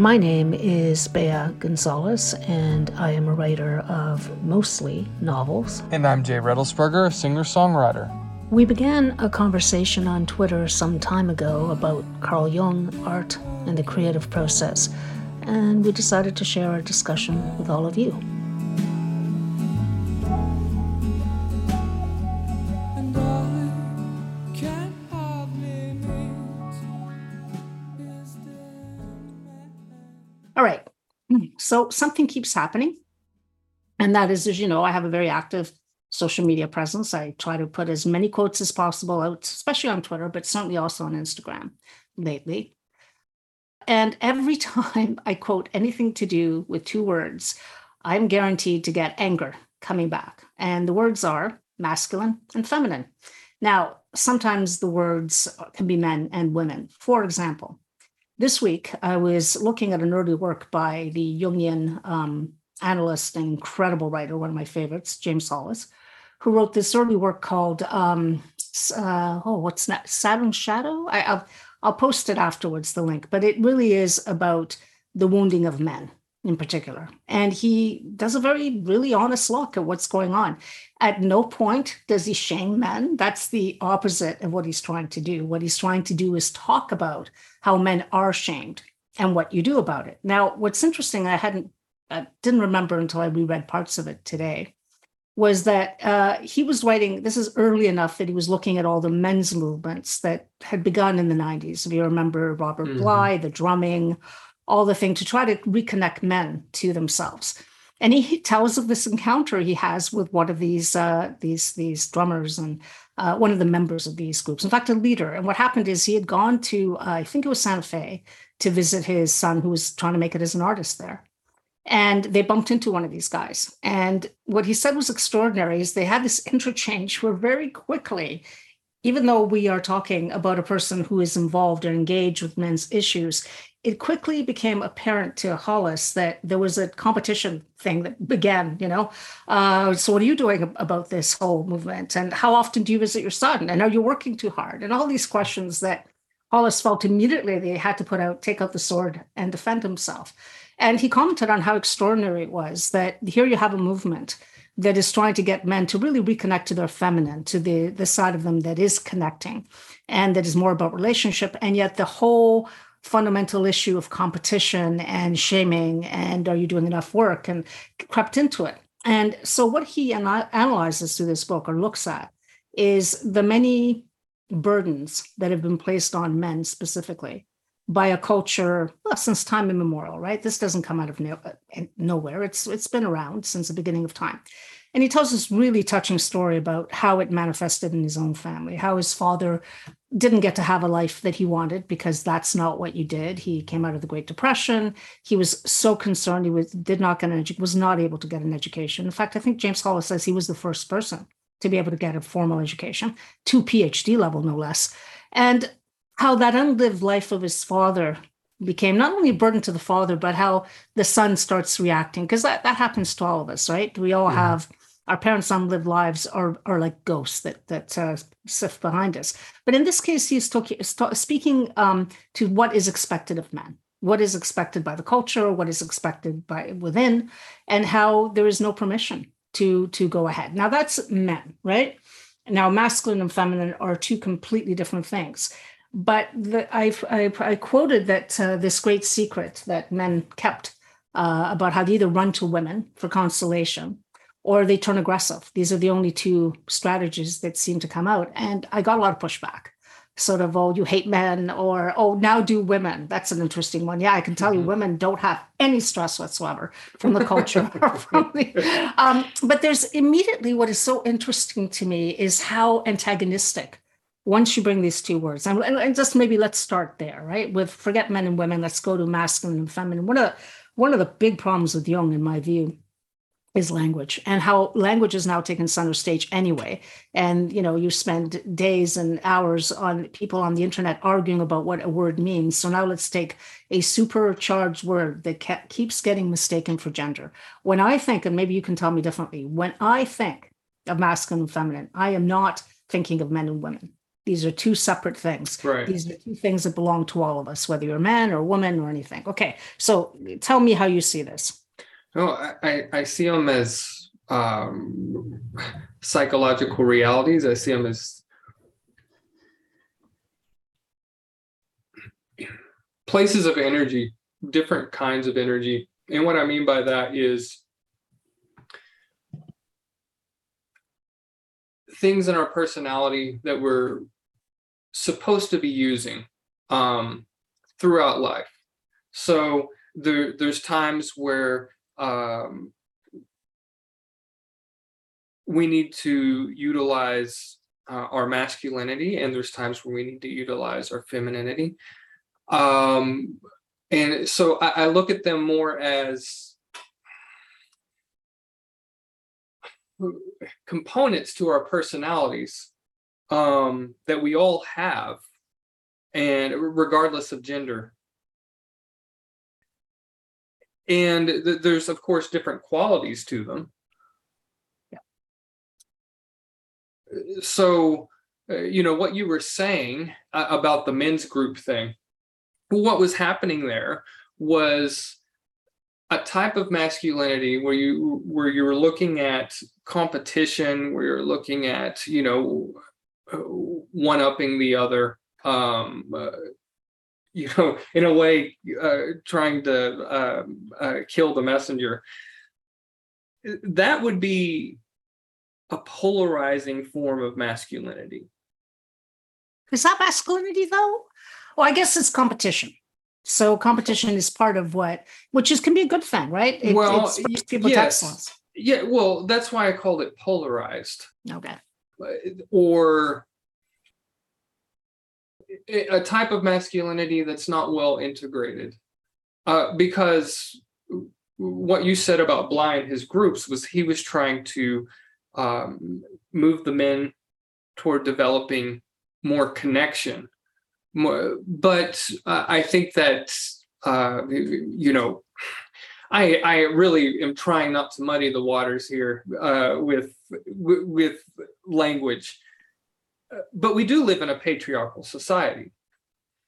My name is Bea Gonzalez, and I am a writer of mostly novels. And I'm Jay Redelsberger, a singer songwriter. We began a conversation on Twitter some time ago about Carl Jung, art, and the creative process, and we decided to share our discussion with all of you. So something keeps happening. And that is, as you know, I have a very active social media presence. I try to put as many quotes as possible out, especially on Twitter, but certainly also on Instagram lately. And every time I quote anything to do with two words, I'm guaranteed to get anger coming back. And the words are masculine and feminine. Now, sometimes the words can be men and women. For example, this week, I was looking at an early work by the Jungian um, analyst and incredible writer, one of my favorites, James Hollis, who wrote this early work called um, uh, oh, what's that? Saturn Shadow. I, will I'll post it afterwards, the link. But it really is about the wounding of men in particular. And he does a very, really honest look at what's going on. At no point does he shame men. That's the opposite of what he's trying to do. What he's trying to do is talk about how men are shamed and what you do about it. Now, what's interesting, I hadn't, I didn't remember until I reread parts of it today, was that uh, he was writing, this is early enough that he was looking at all the men's movements that had begun in the 90s. If you remember Robert mm-hmm. Bly, the drumming, all the thing to try to reconnect men to themselves. And he tells of this encounter he has with one of these uh, these these drummers and uh, one of the members of these groups. In fact, a leader. And what happened is he had gone to uh, I think it was Santa Fe to visit his son who was trying to make it as an artist there. And they bumped into one of these guys. And what he said was extraordinary is they had this interchange where very quickly even though we are talking about a person who is involved or engaged with men's issues, it quickly became apparent to Hollis that there was a competition thing that began, you know. Uh, so, what are you doing about this whole movement? And how often do you visit your son? And are you working too hard? And all these questions that Hollis felt immediately they had to put out, take out the sword and defend himself. And he commented on how extraordinary it was that here you have a movement that is trying to get men to really reconnect to their feminine, to the, the side of them that is connecting and that is more about relationship. And yet the whole fundamental issue of competition and shaming and are you doing enough work and crept into it. And so what he analyzes through this book or looks at is the many burdens that have been placed on men specifically by a culture well, since time immemorial, right? This doesn't come out of no, uh, nowhere. It's it's been around since the beginning of time. And he tells this really touching story about how it manifested in his own family, how his father didn't get to have a life that he wanted because that's not what you did. He came out of the Great Depression. He was so concerned he was did not get an edu- was not able to get an education. In fact, I think James Hollis says he was the first person to be able to get a formal education, to PhD level no less. And how that unlived life of his father became not only a burden to the father, but how the son starts reacting. Because that, that happens to all of us, right? We all have our parents' unlived lives are, are like ghosts that that uh, sift behind us. But in this case, he's talking, speaking um, to what is expected of men, what is expected by the culture, what is expected by within, and how there is no permission to to go ahead. Now that's men, right? Now masculine and feminine are two completely different things. But I've, I, I quoted that uh, this great secret that men kept uh, about how they either run to women for consolation or they turn aggressive. These are the only two strategies that seem to come out. And I got a lot of pushback sort of, oh, you hate men, or oh, now do women. That's an interesting one. Yeah, I can tell mm-hmm. you women don't have any stress whatsoever from the culture. from the, um, but there's immediately what is so interesting to me is how antagonistic once you bring these two words, and, and, just maybe let's start there, right? With forget men and women, let's go to masculine and feminine. One of the, one of the big problems with Jung, in my view, is language and how language is now taken center stage anyway. And you know, you spend days and hours on people on the internet arguing about what a word means. So now let's take a supercharged word that ca- keeps getting mistaken for gender. When I think, and maybe you can tell me differently, when I think of masculine and feminine, I am not thinking of men and women These are two separate things. Right. These are two things that belong to all of us, whether you're a man or a woman or anything. Okay, so tell me how you see this. No, I, I, see them as um, psychological realities. I see them as places of energy, different kinds of energy. And what I mean by that is things in our personality that we're supposed to be using um, throughout life. So there, there's times where um, we need to utilize uh, our masculinity, and there's times where we need to utilize our femininity. Um, and so I, I look at them more as components to our personalities um, that we all have, and regardless of gender. And th- there's, of course, different qualities to them. Uh, So, uh, you know, what you were saying uh, about the men's group thing, what was happening there was a type of masculinity where you where you were looking at competition, where you're looking at, you know, one upping the other. Um, uh, you know, in a way, uh, trying to um, uh, kill the messenger. That would be a polarizing form of masculinity. Is that masculinity though? Well, I guess it's competition. So competition is part of what, which is can be a good thing, right? It, Well, it spurs y- people yes. excellence. Yeah, well, that's why I called it polarized, Okay. or a type of masculinity that's not well integrated. Uh, because what you said about Bly and his groups was he was trying to um, move the men toward developing more connection. More, but uh, I think that uh, you know, I I really am trying not to muddy the waters here uh, with with language. Uh, But we do live in a patriarchal society.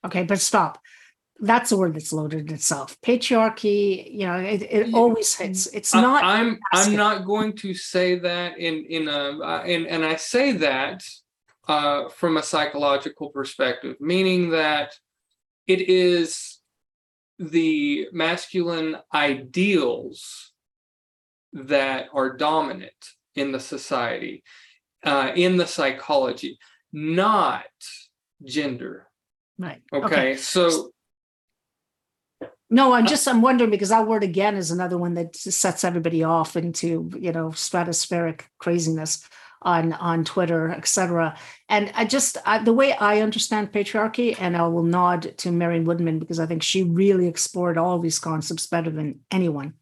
Okay, but stop. That's a word that's loaded in itself. Patriarchy, you know, it, it always hits. It's I- not I'm I'm not going to say that in in a uh, and and I say that uh, from a psychological perspective, meaning that it is the masculine ideals that are dominant in the society, uh, in the psychology, not gender. right. Okay, so No, I'm just I'm wondering because that word again is another one that sets everybody off into you know stratospheric craziness on on Twitter, etc. And I just I, the way I understand patriarchy, and I will nod to Marion Woodman because I think she really explored all these concepts better than anyone.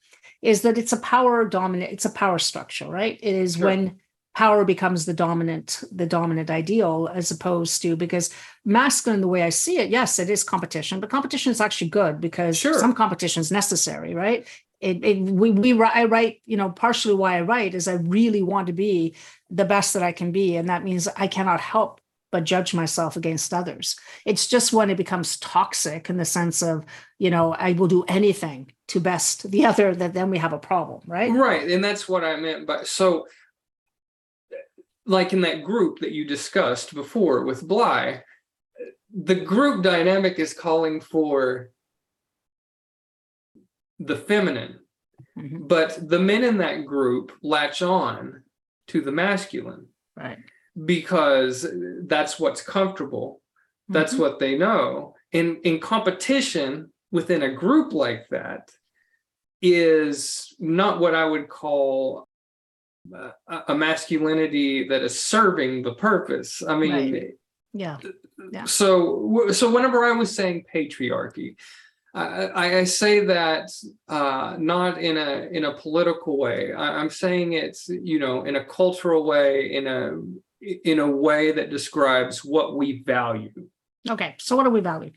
Is that it's a power dominant, it's a power structure, right? It is Sure. when power becomes the dominant the dominant ideal as opposed to because masculine the way i see it yes it is competition but competition is actually good because Sure. some competition is necessary right? It, it we, we i write you know partially why i write is i really want to be the best that i can be and that means i cannot help but judge myself against others. It's just when it becomes toxic in the sense of you know i will do anything to best the other that then we have a problem right? Right, and that's what I meant by so like in that group that you discussed before with Bly, the group dynamic is calling for the feminine, Mhm. but the men in that group latch on to the masculine right because that's what's comfortable. That's Mhm. what they know. In in competition within a group like that is not what I would call a masculinity that is serving the purpose. I mean, yeah Yeah. so so whenever I was saying patriarchy, I, I, say that uh, not in a in a political way. I, I'm saying it's you know in a cultural way, in a in a way that describes what we value. okay so what do we value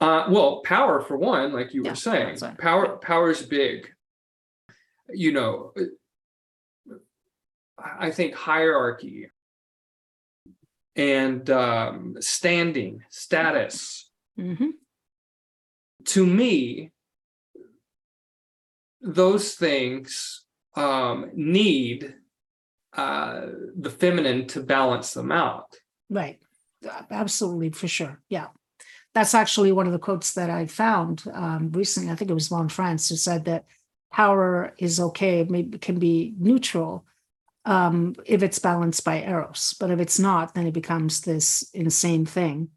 Uh, well, power for one, like you Yeah, were saying, power power is big. You know, I think hierarchy and um, standing status Mhm. to me those things um, need uh, the feminine to balance them out Right. Absolutely, for sure. Yeah. That's actually one of the quotes that I found um, recently. I think it was Von Franz who said that power is okay, maybe can be neutral um, if it's balanced by eros. But if it's not, then it becomes this insane thing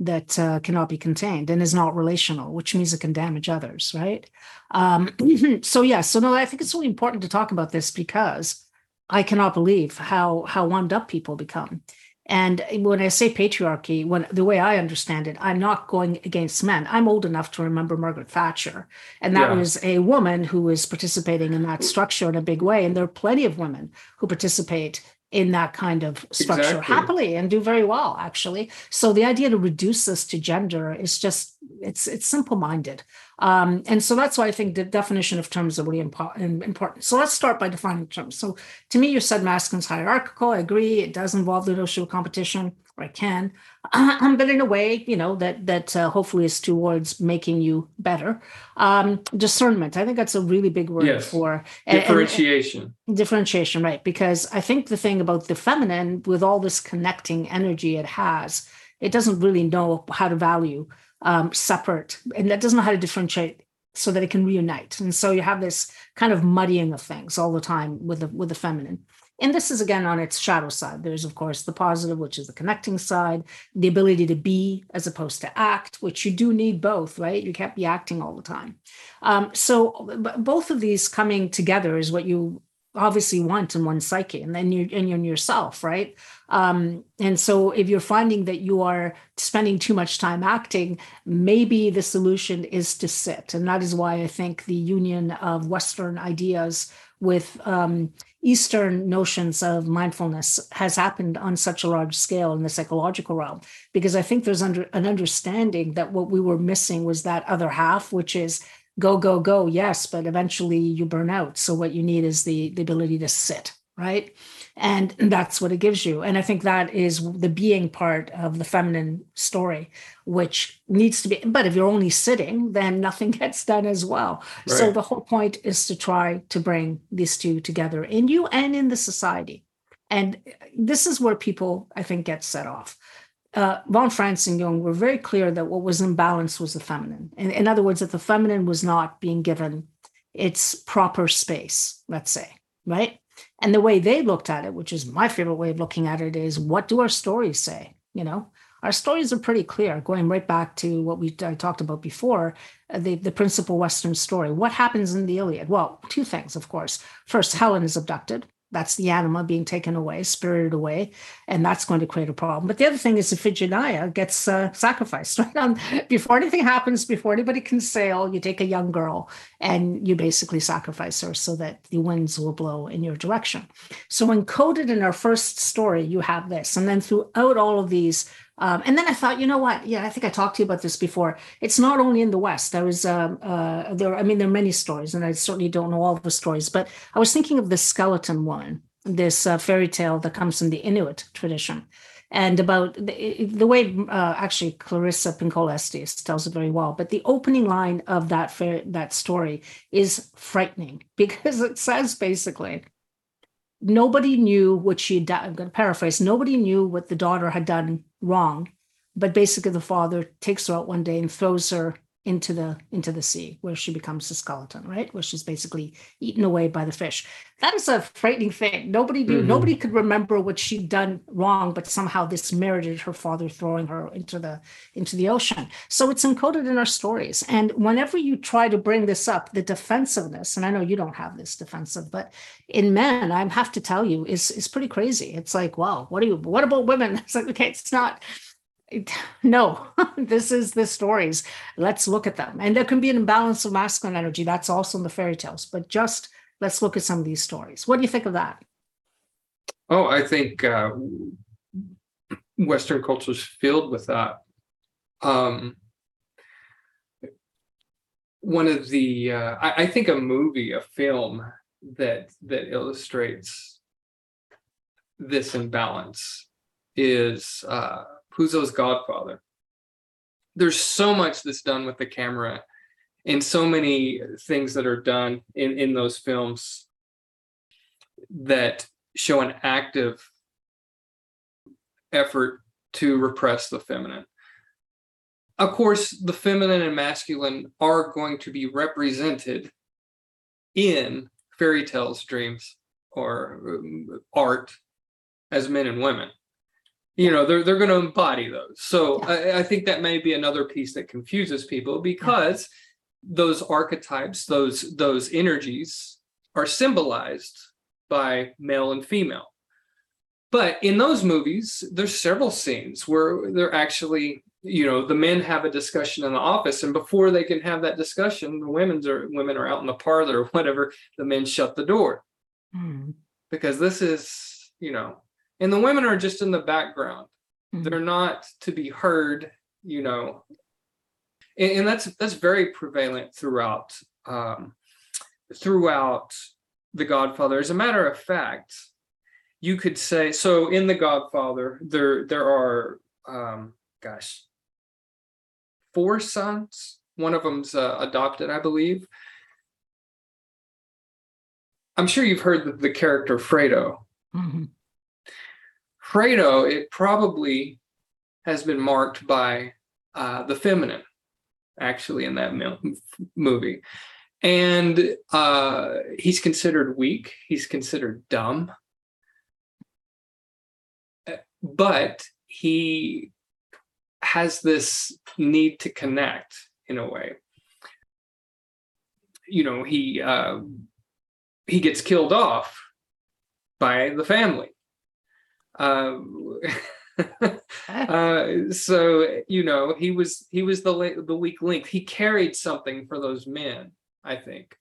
that uh, cannot be contained and is not relational, which means it can damage others, right? Um, so yeah, so no, I think it's really important to talk about this because I cannot believe how how wound up people become. And when I say patriarchy, when the way I understand it, I'm not going against men. I'm old enough to remember Margaret Thatcher, and that Yeah. was a woman who was participating in that structure in a big way. And there are plenty of women who participate in that kind of structure Exactly. happily and do very well, actually. So the idea to reduce this to gender is just it's it's simple-minded. Um, and so that's why I think the definition of terms are really impo- important. So let's start by defining terms. So to me, you said masculine's hierarchical. I agree. It does involve the notion of competition, or it can, um, but in a way, you know, that that uh, hopefully is towards making you better. Um, discernment. I think that's a really big word Yes. for and- and- differentiation differentiation, right? Because I think the thing about the feminine, with all this connecting energy it has, it doesn't really know how to value um, separate, and that doesn't know how to differentiate so that it can reunite. And so you have this kind of muddying of things all the time with the with the feminine. And this is again on its shadow side. There's of course the positive, which is the connecting side, the ability to be as opposed to act, which you do need both, right? You can't be acting all the time. Um, so both of these coming together is what you obviously want in one psyche and then you and in yourself right? Um and so if you're finding that you are spending too much time acting maybe the solution is to sit. And that is why i think the union of western ideas with um eastern notions of mindfulness has happened on such a large scale in the psychological realm. Because i think there's under an understanding that what we were missing was that other half which is go go go yes but eventually you burn out. So what you need is the the ability to sit right? And that's what it gives you. And i think that is the being part of the feminine story which needs to be but if you're only sitting then nothing gets done as well. So the whole point is to try to bring these two together in you and in the society. And this is where people i think get set off uh, von Franz and Jung were very clear that what was imbalanced was the feminine. In, in other words, that the feminine was not being given its proper space, let's say, right? And the way they looked at it, which is my favorite way of looking at it, is what do our stories say? You know, our stories are pretty clear, going right back to what we I talked about before, uh, the, the principal Western story. What happens in the Iliad? Well, two things, of course. First, Helen is abducted. That's the anima being taken away, spirited away, and that's going to create a problem. But the other thing is Iphigenia gets uh, sacrificed right on before anything happens, before anybody can sail. You take a young girl and you basically sacrifice her so that the winds will blow in your direction. So encoded in our first story, you have this, and then throughout all of these. Um, and then I thought, you know what? Yeah, I think I talked to you about this before. It's not only in the West. There was um, uh, there. I mean, there are many stories, and I certainly don't know all the stories. But I was thinking of the skeleton one, this uh, fairy tale that comes from the Inuit tradition, and about the, the way uh, actually Clarissa Pinkola Estes tells it very well. But the opening line of that fair, that story is frightening because it says basically nobody knew what she had done. I'm going to paraphrase. Nobody knew what the daughter had done wrong, but basically the father takes her out one day and throws her into the into the sea where she becomes a skeleton right? Where she's basically eaten away by the fish. That is a frightening thing. Nobody knew Mhm. nobody could remember what she'd done wrong but somehow this merited her father throwing her into the into the ocean. So it's encoded in our stories. And whenever you try to bring this up the defensiveness and i know you don't have this defensive but in men i have to tell you is is pretty crazy. It's like wow what do you what about women? It's like okay it's not no this is the stories. Let's look at them. And there can be an imbalance of masculine energy. That's also in the fairy tales but just let's look at some of these stories. What do you think of that? Oh, I think uh, Western culture is filled with that. Um, one of the, uh, I, I think a movie, a film that that illustrates this imbalance is uh, Puzo's Godfather. There's so much that's done with the camera and so many things that are done in, in those films that show an active effort to repress the feminine. Of course, the feminine and masculine are going to be represented in fairy tales, dreams, or um, art as men and women. You know, they're they're going to embody those. So I, I, think that may be another piece that confuses people because those archetypes, those those energies are symbolized by male and female. But in those movies, there's several scenes where they're actually, you know, the men have a discussion in the office, and before they can have that discussion, the women's are women are out in the parlor or whatever. The men shut the door mm. because this is, you know, and the women are just in the background. Mm. They're not to be heard, you know, and, and that's that's very prevalent throughout um, throughout the Godfather. As a matter of fact you could say so in the godfather there there are um gosh four sons one of them's uh, adopted i believe i'm sure you've heard the, the character fredo mm-hmm. Fredo it probably has been marked by uh, the feminine actually in that movie. And uh, he's considered weak he's considered dumb. But he has this need to connect in a way. You know he uh, he gets killed off by the family uh, uh, so you know he was he was the the weak link he carried something for those men i think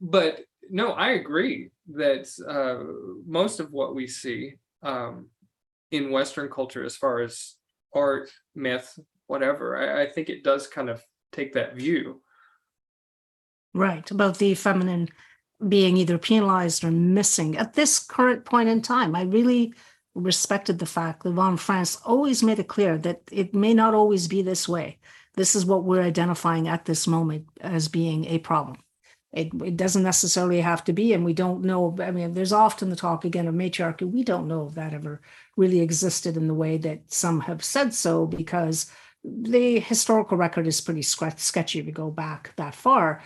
but no i agree that uh, most of what we see um, in Western culture, as far as art, myth, whatever, I, I think it does kind of take that view. Right, about the feminine being either penalized or missing at this current point in time. I really respected the fact that von Franz always made it clear that it may not always be this way. This is what we're identifying at this moment as being a problem. It, it doesn't necessarily have to be, and we don't know. I mean, there's often the talk again of matriarchy. We don't know if that ever really existed in the way that some have said so, because the historical record is pretty sketchy to go back that far.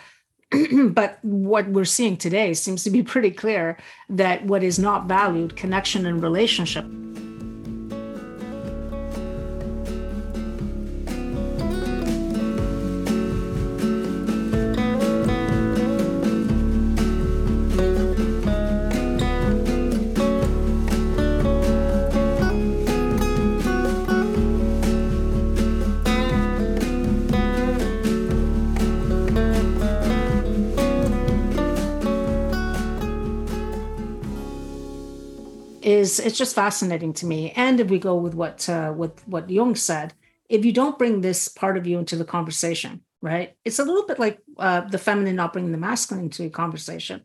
but what we're seeing today seems to be pretty clear that what is not valued, connection and relationship, is it's just fascinating to me. And if we go with what uh, with what Jung said, if you don't bring this part of you into the conversation, right? It's a little bit like uh, the feminine not bringing the masculine into a conversation.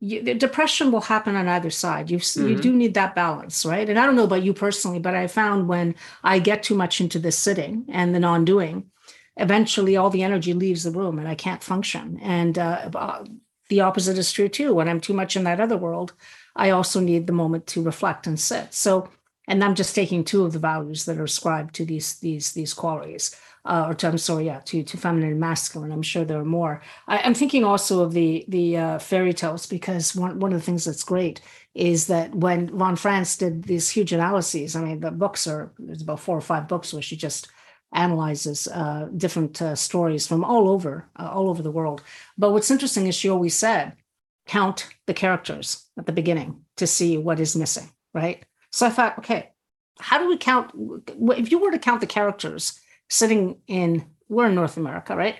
You, the depression will happen on either side. You mm-hmm. you do need that balance, right? And I don't know about you personally, but I found when I get too much into the sitting and the non-doing, eventually all the energy leaves the room and I can't function. And uh, uh the opposite is true too. When I'm too much in that other world, I also need the moment to reflect and sit. So, and I'm just taking two of the values that are ascribed to these these these qualities, uh, or to, I'm sorry, yeah, to to feminine and masculine. I'm sure there are more. I, am thinking also of the the uh, fairy tales because one one of the things that's great is that when von Franz did these huge analyses, I mean, the books are there's about four or five books where she just analyzes uh, different uh, stories from all over uh, all over the world. But what's interesting is she always said count the characters at the beginning to see what is missing, right? So I thought, okay, how do we count? If you were to count the characters sitting in, we're in North America, right?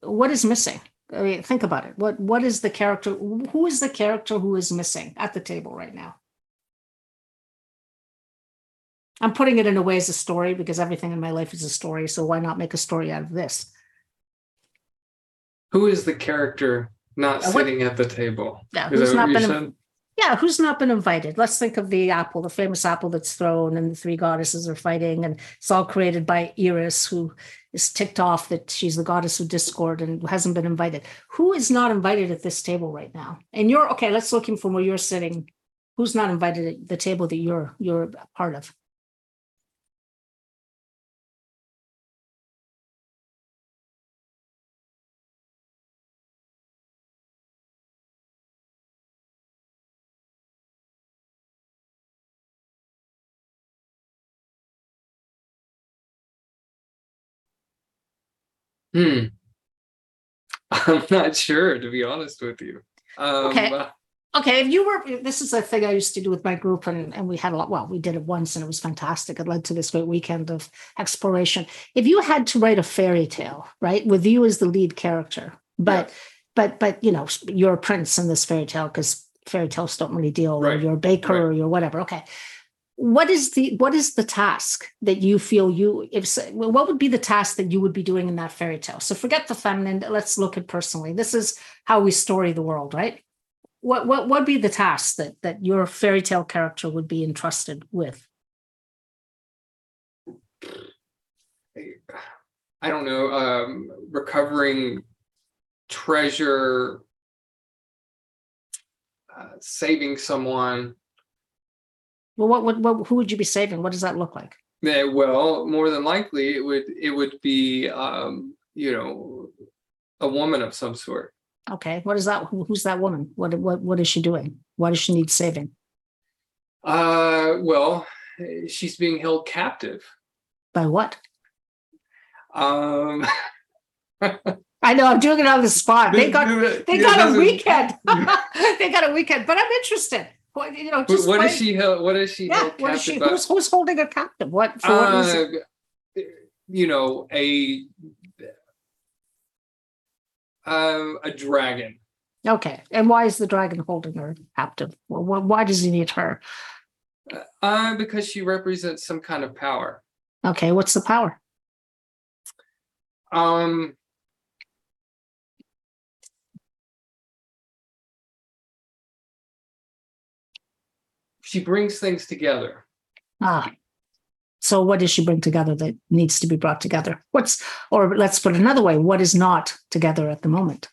What is missing? I mean, think about it. What what is the character? Who is the character who is missing at the table right now? I'm putting it in a way as a story because everything in my life is a story. So why not make a story out of this? Who is the character not sitting at the table. Yeah, who's not been Yeah, who's not been invited? Let's think of the apple, the famous apple that's thrown, and the three goddesses are fighting, and it's all created by Eris, who is ticked off that she's the goddess of discord and hasn't been invited. Who is not invited at this table right now? And you're okay. Let's look him from where you're sitting. Who's not invited at the table that you're you're a part of? Hmm. I'm not sure, to be honest with you. Um, Okay. Okay, if you were, this is a thing I used to do with my group, and, and we had a lot. Well, we did it once, and it was fantastic. It led to this great weekend of exploration. If you had to write a fairy tale, right, with you as the lead character, but but but you know you're a prince in this fairy tale because fairy tales don't really deal, or Right, you're a baker, right. or you're whatever. Okay, what is the what is the task that you feel you if well, what would be the task that you would be doing in that fairy tale? So forget the feminine. Let's look at personally. This is how we story the world, right? what what would be the task that that your fairy tale character would be entrusted with I don't know, um, recovering treasure, uh, saving someone. Well what would what, who would you be saving? What does that look like? Eh, well, more than likely, it would it would be um, you know a woman of some sort. okay what is that who, who's that woman? What what what is she doing? Why does she need saving? Uh, well, she's being held captive. by what? Um, i know i'm doing it on the spot. They got they Yeah, got a weekend. They got a weekend but i'm interested what you know What what is she held? What is she yeah what is she by? who's, who's holding her captive what for what reason? Uh, you know, a um, a dragon. okay and why is the dragon holding her captive well, why does he need her Uh, because she represents some kind of power. okay what's the power Um, she brings things together. Ah. So what does she bring together that needs to be brought together? What's or let's put it another way, what is not together at the moment?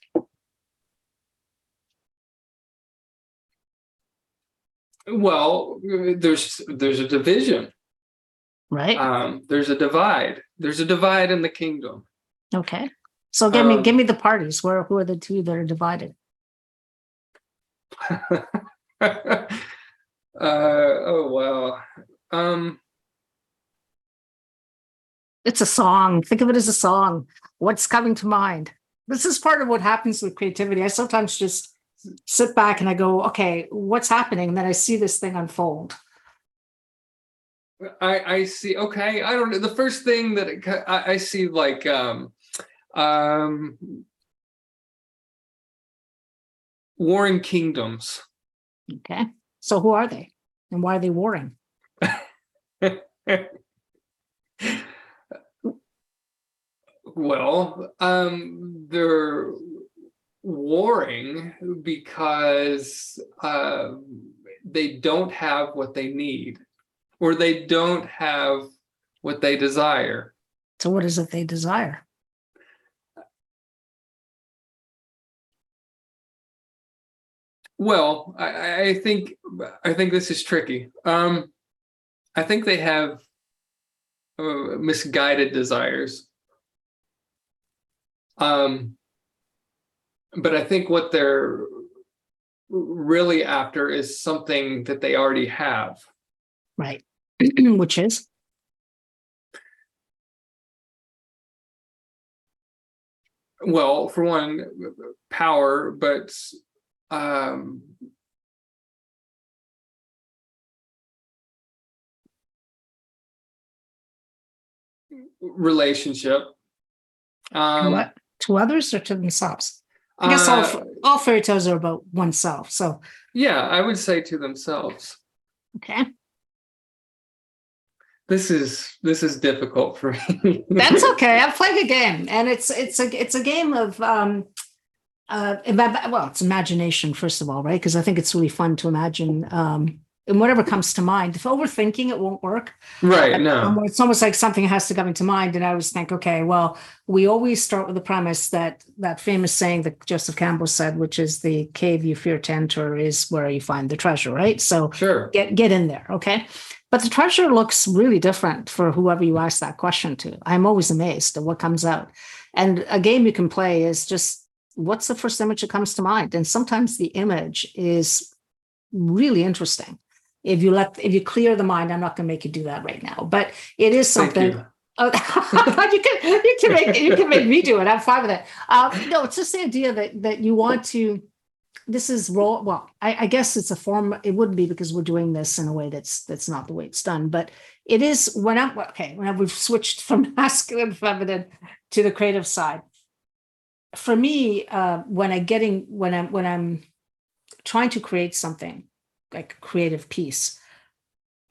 Well, there's there's a division. Right? Um, there's a divide. There's a divide in the kingdom. okay. So give me um, give me the parties. Where who are the two that are divided? uh, oh wow. Um, It's a song. Think of it as a song. What's coming to mind? This is part of what happens with creativity. I sometimes just sit back and I go, okay, what's happening? And then I see this thing unfold. I I see. Okay, I don't know. The first thing that it I, I see, like, um, um, warring kingdoms. Okay. So who are they? And why are they warring? Well, um, they're warring because um, they don't have what they need, or they don't have what they desire. So what is it they desire? Well, I- I, think I think this is tricky. Um, I think they have uh, misguided desires. Um, but I think what they're really after is something that they already have. Right. Which is? Well, for one, power, but um, relationship. Um, what? To others or to themselves? I guess all, uh, f- all fairy tales are about oneself. So, yeah, I would say to themselves. okay. This is this is difficult for me. That's okay. I'm playing a game and it's it's a it's a game of um uh, well, it's imagination first of all, right? Because I think it's really fun to imagine, um, and whatever comes to mind. If overthinking, it won't work. Right. No. It's almost like something has to come into mind, and I always think, okay, well, we always start with the premise that that famous saying that Joseph Campbell said, which is the cave you fear to enter is where you find the treasure, right? So Sure. get get in there, okay? But the treasure looks really different for whoever you ask that question to. I'm always amazed at what comes out. And a game you can play is just what's the first image that comes to mind, and sometimes the image is really interesting. If you let if you clear the mind, I'm not going to make you do that right now, but it is something. you. Oh, you can you can make you can make me do it. I'm fine with it. Um, no, it's just the idea that that you want to. This is role. Well, I, I guess it's a form. It wouldn't be because we're doing this in a way that's that's not the way it's done. But it is when I'm okay. When we've switched from masculine, feminine to the creative side. For me, uh, when I getting when I'm when I'm trying to create something like a creative piece,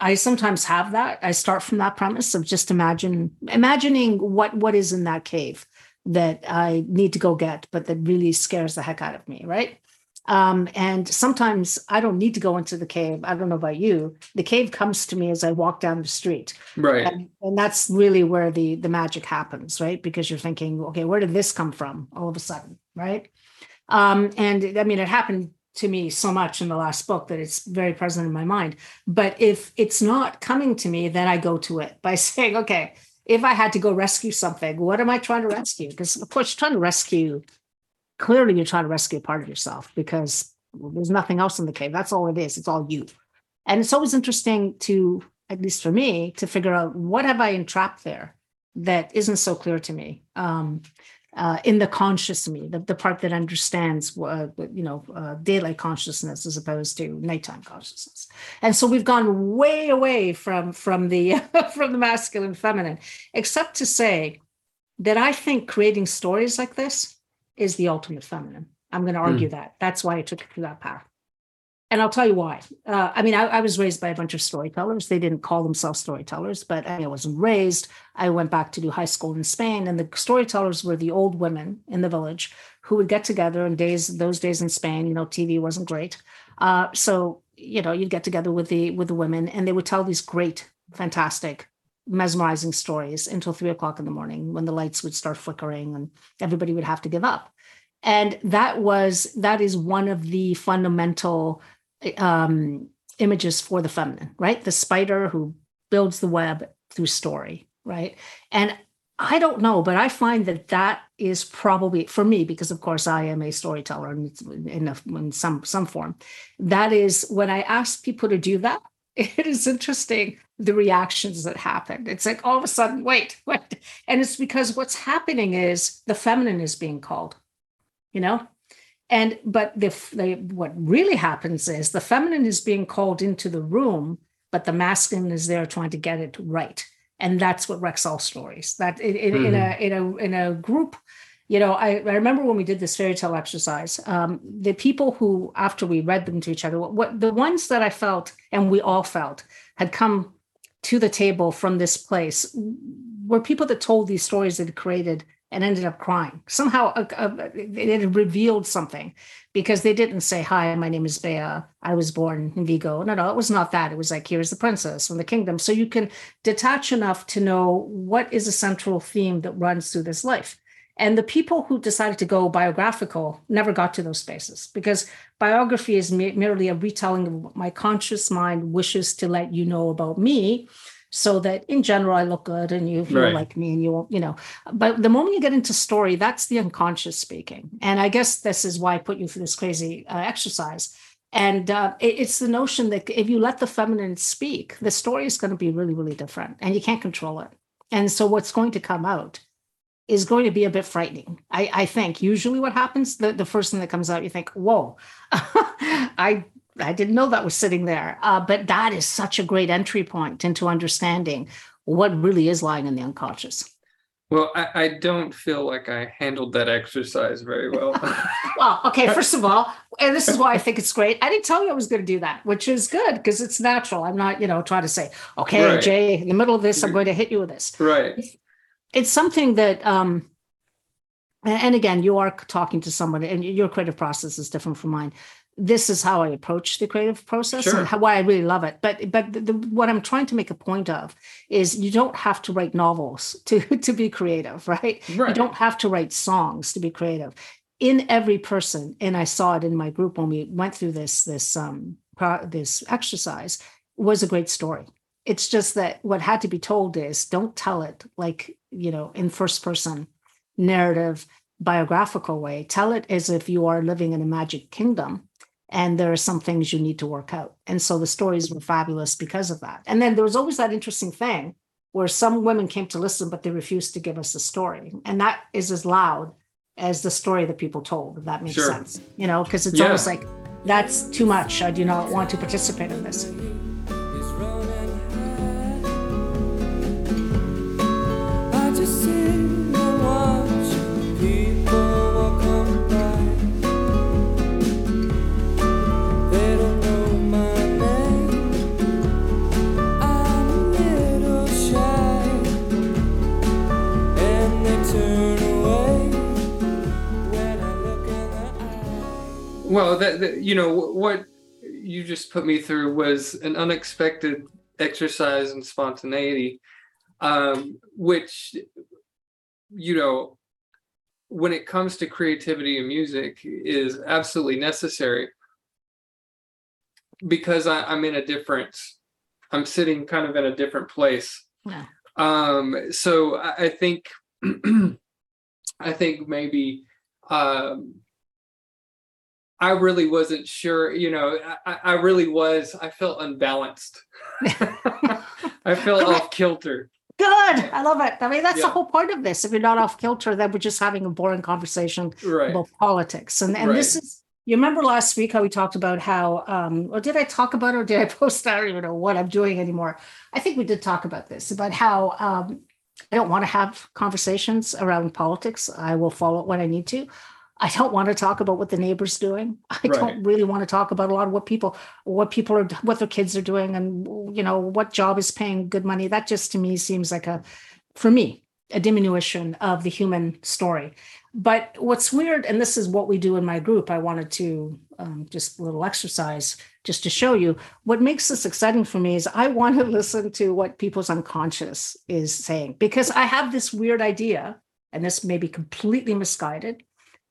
I sometimes have that. I start from that premise of just imagine imagining what what is in that cave that I need to go get, but that really scares the heck out of me, right? Um, and sometimes I don't need to go into the cave. I don't know about you. The cave comes to me as I walk down the street, Right. and, and that's really where the the magic happens, right? Because you're thinking, okay, where did this come from? All of a sudden, right? Um, and I mean, it happened to me so much in the last book that it's very present in my mind. But if it's not coming to me, then I go to it by saying, okay, if I had to go rescue something, what am I trying to rescue? Because of course, you're trying to rescue. Clearly, you're trying to rescue part of yourself because there's nothing else in the cave. That's all it is. It's all you. And it's always interesting to, at least for me, to figure out what have I entrapped there that isn't so clear to me. Um, uh, in the conscious me, the, the part that understands, uh, you know, uh, daylight consciousness as opposed to nighttime consciousness. And so we've gone way away from from the from the masculine feminine, except to say that I think creating stories like this is the ultimate feminine. I'm going to argue that. That's why I took it through that path. And I'll tell you why. Uh, I mean, I, I was raised by a bunch of storytellers. They didn't call themselves storytellers, but I, mean, I wasn't raised. I went back to do high school in Spain, and the storytellers were the old women in the village who would get together in days those days in Spain. You know, TV wasn't great, uh, so you know you'd get together with the with the women, and they would tell these great, fantastic, mesmerizing stories until three o'clock in the morning when the lights would start flickering and everybody would have to give up. And that was that is one of the fundamental um, images for the feminine, right? The spider who builds the web through story, right? And I don't know, but I find that that is probably for me because, of course, I am a storyteller in, a, in some some form. That is when I ask people to do that. It is interesting the reactions that happen. It's like all of a sudden, wait, what? and it's because what's happening is the feminine is being called, you know, and but the, the what really happens is the feminine is being called into the room, but the masculine is there trying to get it right and that's what wrecks all stories. That in, in, mm-hmm. in a in a in a group, you know, I, I remember when we did this fairy tale exercise. Um, the people who, after we read them to each other, what the ones that I felt and we all felt had come to the table from this place were people that told these stories that created and ended up crying. Somehow uh, uh, it revealed something because they didn't say, Hi, my name is Bea. I was born in Vigo. No, no, it was not that. It was like, Here's the princess from the kingdom. So you can detach enough to know what is a central theme that runs through this life. And the people who decided to go biographical never got to those spaces because biography is merely a retelling of what my conscious mind wishes to let you know about me so that in general I look good and you feel Right. like me and you won't, you know. But the moment you get into story, that's the unconscious speaking. And I guess this is why I put you through this crazy uh, exercise. And uh, it- it's the notion that if you let the feminine speak, the story is going to be really, really different and you can't control it. And so what's going to come out is going to be a bit frightening. I, I think usually what happens, the, the first thing that comes out, you think, whoa, I I didn't know that was sitting there. Uh, but that is such a great entry point into understanding what really is lying in the unconscious. Well, I, I don't feel like I handled that exercise very well. Well, okay, first of all, and this is why I think it's great. I didn't tell you I was going to do that, which is good because it's natural. I'm not, you know, trying to say, okay, Right. Jay, in the middle of this, I'm going to hit you with this. right. It's something that um and, again, you are talking to someone and your creative process is different from mine. This is how I approach the creative process Sure. and how, why I really love it. But but the, the, what I'm trying to make a point of is you don't have to write novels to to be creative, right? Right. You don't have to write songs to be creative. In every person, and I saw it in my group when we went through this this um pro- this exercise, was a great story. It's just that what had to be told is don't tell it like you know in first person narrative biographical way. Tell it as if you are living in a magic kingdom and there are some things you need to work out. And so the stories were fabulous because of that. And then there was always that interesting thing where some women came to listen, but they refused to give us a story. And that is as loud as the story that people told, if that makes Sure. sense. You know, because it's Yeah. almost like that's too much. I do not want to participate in this. Well, that, that you know what you just put me through was an unexpected exercise in spontaneity, um, which you know when it comes to creativity and music is absolutely necessary because I, I'm in a different, I'm sitting kind of in a different place. Yeah. Um, so I, I think, I think maybe um, I really wasn't sure, you know, I, I really was, I felt unbalanced. I felt off kilter. Good. I love it. I mean, that's the whole point of this. If you're not off kilter, then we're just having a boring conversation Right. about politics. And and this is you remember last week how we talked about how um or did I talk about it or did I post I don't even know what I'm doing anymore. I think we did talk about this about how um I don't want to have conversations around politics. I will follow it when I need to. I don't want to talk about what the neighbor's doing. I Right. don't really want to talk about a lot of what people what people are what their kids are doing and you know what job is paying good money. That just to me seems like a for me a diminution of the human story. But what's weird, and this is what we do in my group, I wanted to um, just a little exercise just to show you what makes this exciting for me is I want to listen to what people's unconscious is saying because I have this weird idea, and this may be completely misguided,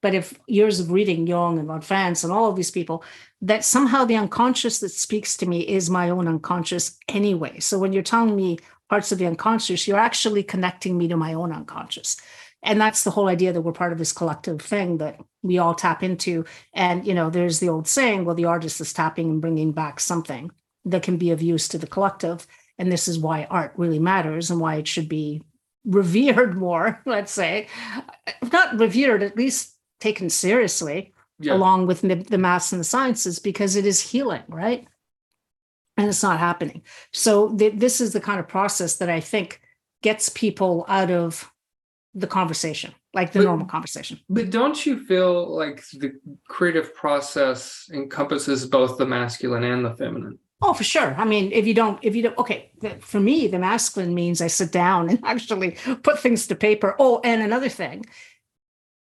but if years of reading Jung and von Franz and all of these people, that somehow the unconscious that speaks to me is my own unconscious anyway. So when you're telling me parts of the unconscious, you're actually connecting me to my own unconscious. And that's the whole idea that we're part of this collective thing that we all tap into. And, you know, there's the old saying, well, the artist is tapping and bringing back something that can be of use to the collective. And this is why art really matters and why it should be revered more, let's say. Not revered, at least taken seriously Yeah. along with the, maths and the sciences because it is healing, right? And it's not happening. So th- this is the kind of process that I think gets people out of the conversation, like the But- normal conversation. But don't you feel like the creative process encompasses both the masculine and the feminine? Oh, for sure. I mean, if you don't, if you don't, okay, for me, the masculine means I sit down and actually put things to paper. Oh, and another thing,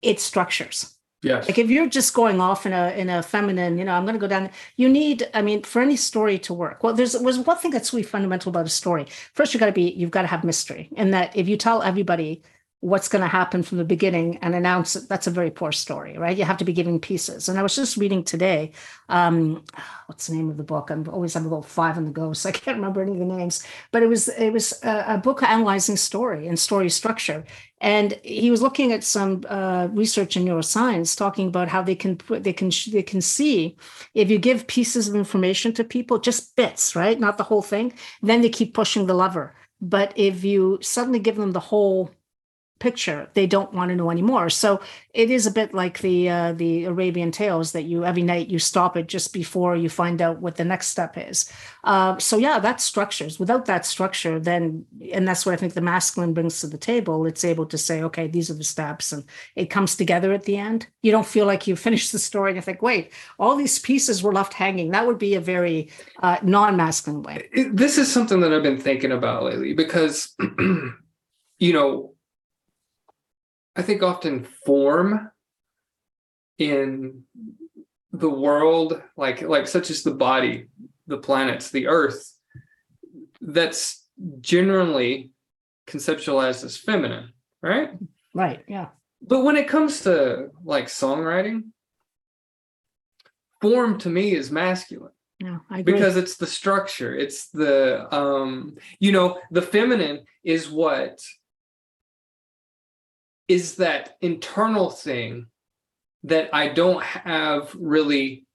it structures. Yes. Like if you're just going off in a in a feminine, you know, I'm going to go down. You need, I mean, for any story to work. Well, there's was one thing that's really fundamental about a story. First, you got to be, you've got to have mystery, and that if you tell everybody what's going to happen from the beginning and announce it, that's a very poor story, right? You have to be giving pieces. And I was just reading today, um, what's the name of the book? I'm always have about five on the go, so I can't remember any of the names. But it was it was a, a book analyzing story and story structure. And he was looking at some uh, research in neuroscience, talking about how they can put, they can they can see if you give pieces of information to people, just bits, right, not the whole thing, then they keep pushing the lever. But if you suddenly give them the whole picture, they don't want to know anymore. So it is a bit like the uh, the Arabian Tales that you every night you stop it just before you find out what the next step is. Uh, so yeah, that's structures. Without that structure, then and that's what I think the masculine brings to the table. It's able to say, okay, these are the steps, and it comes together at the end. You don't feel like you finished the story and you think, wait, all these pieces were left hanging. That would be a very uh, non-masculine way. This is something that I've been thinking about lately because, you know, I think often form in the world, like like such as the body, the planets, the earth, that's generally conceptualized as feminine, right? Right. Yeah. But when it comes to like songwriting, form to me is masculine Yeah. I agree. because it's the structure it's the um you know the feminine is what is that internal thing that i don't have really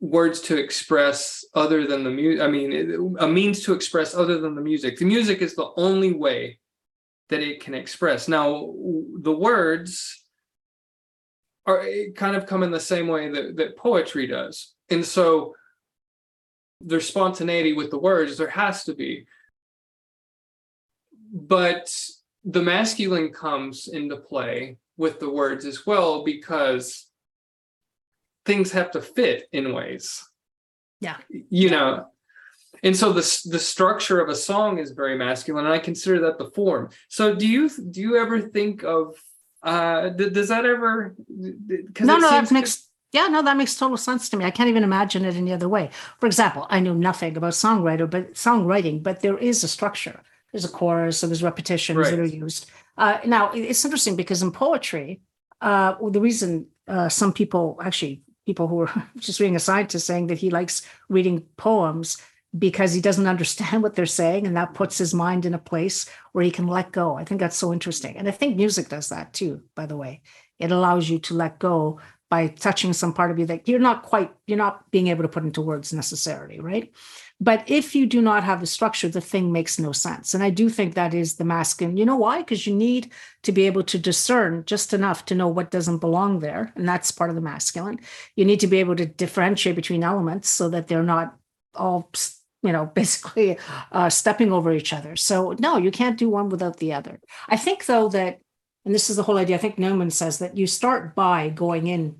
words to express other than the music i mean a means to express other than the music the music is the only way that it can express now the words are kind of come in the same way that, that poetry does. And so there's spontaneity with the words, there has to be. But the masculine comes into play with the words as well because things have to fit in ways. Yeah. You know, and so the the structure of a song is very masculine, and I consider that the form. So do you do you ever think of uh th- does that ever no, no, that makes yeah, no, that makes total sense to me. I can't even imagine it any other way. For example, I know nothing about songwriter, but songwriting, but there is a structure. There's a chorus, so there's repetitions that are used. Uh, now it's interesting because in poetry, uh, the reason uh, some people actually people who are just reading a scientist saying that he likes reading poems because he doesn't understand what they're saying and that puts his mind in a place where he can let go. I think that's so interesting. And I think music does that too, by the way. It allows you to let go by touching some part of you that you're not quite, you're not being able to put into words necessarily, right? But if you do not have the structure, the thing makes no sense. And I do think that is the masculine. You know why? Because you need to be able to discern just enough to know what doesn't belong there. And that's part of the masculine. You need to be able to differentiate between elements so that they're not all you know basically uh, stepping over each other so no you can't do one without the other i think though that and this is the whole idea i think Neumann says that you start by going in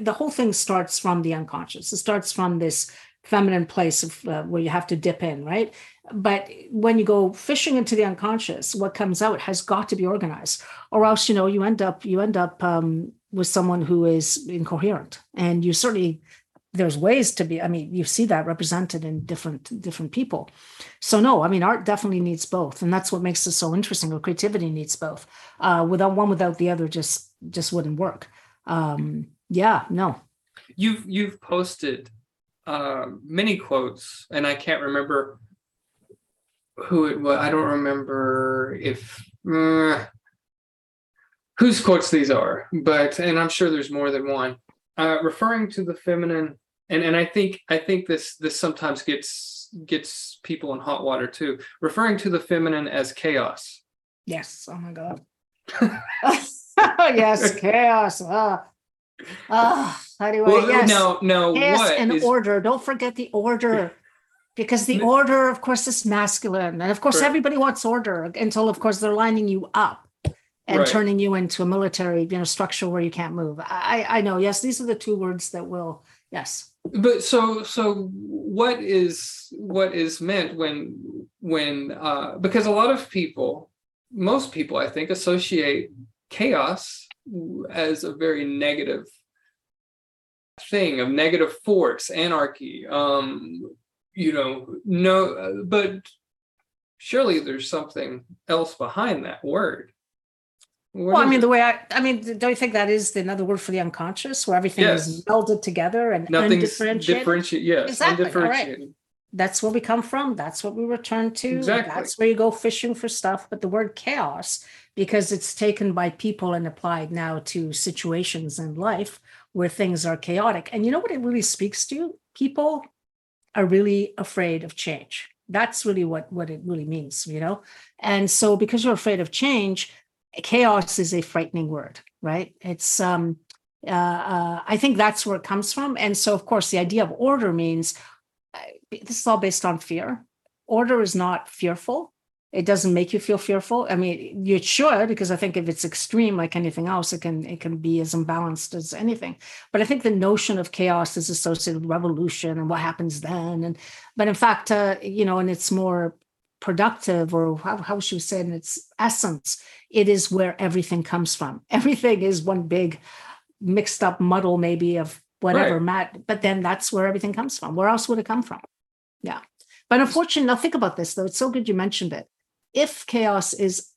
the whole thing starts from the unconscious it starts from this feminine place of uh, where you have to dip in right? But when you go fishing into the unconscious what comes out has got to be organized or else you know you end up you end up um, with someone who is incoherent. And you certainly there's ways to be i mean you see that represented in different different people. So no i mean art definitely needs both and that's what makes it so interesting or creativity needs both. Uh without one without the other just just wouldn't work. Um yeah no. You've you've posted uh, many quotes, and I can't remember who it was. I don't remember if uh, whose quotes these are, but and I'm sure there's more than one. Uh, referring to the feminine, and and I think I think this this sometimes gets gets people in hot water too. Referring to the feminine as chaos. yes oh my god yes chaos ah ah anyway Well, yes now no. chaos what and is- order don't forget the order because the order of course is masculine and of course Right. everybody wants order until of course they're lining you up and Right. turning you into a military you know structure where you can't move i i know yes these are the two words that will yes but so so what is what is meant when when uh because a lot of people most people i think associate chaos as a very negative thing of negative force anarchy um you know no but surely there's something else behind that word What well i mean it? the way i i mean don't you think that is another word for the unconscious where everything is melded together and nothing's undifferentiated differentiate yes Exactly, right. undifferentiated that's where we come from. That's what we return to. Exactly. That's where you go fishing for stuff. But the word chaos, because it's taken by people and applied now to situations in life where things are chaotic. And you know what it really speaks to? People are really afraid of change. That's really what, what it really means, you know? And so because you're afraid of change, chaos is a frightening word, right? It's um uh, uh, I think that's where it comes from. And so, of course, the idea of order means uh, this is all based on fear. Order is not fearful. It doesn't make you feel fearful. I mean, you should, because I think if it's extreme, like anything else, it can it can be as imbalanced as anything. But I think the notion of chaos is associated with revolution and what happens then. And but in fact, uh, you know, and it's more productive or how, how should we say it in its essence, it is where everything comes from. Everything is one big mixed up muddle, maybe of whatever, Right. Matt. But then that's where everything comes from. Where else would it come from? Yeah. But unfortunately, now think about this though. It's so good you mentioned it. If chaos is,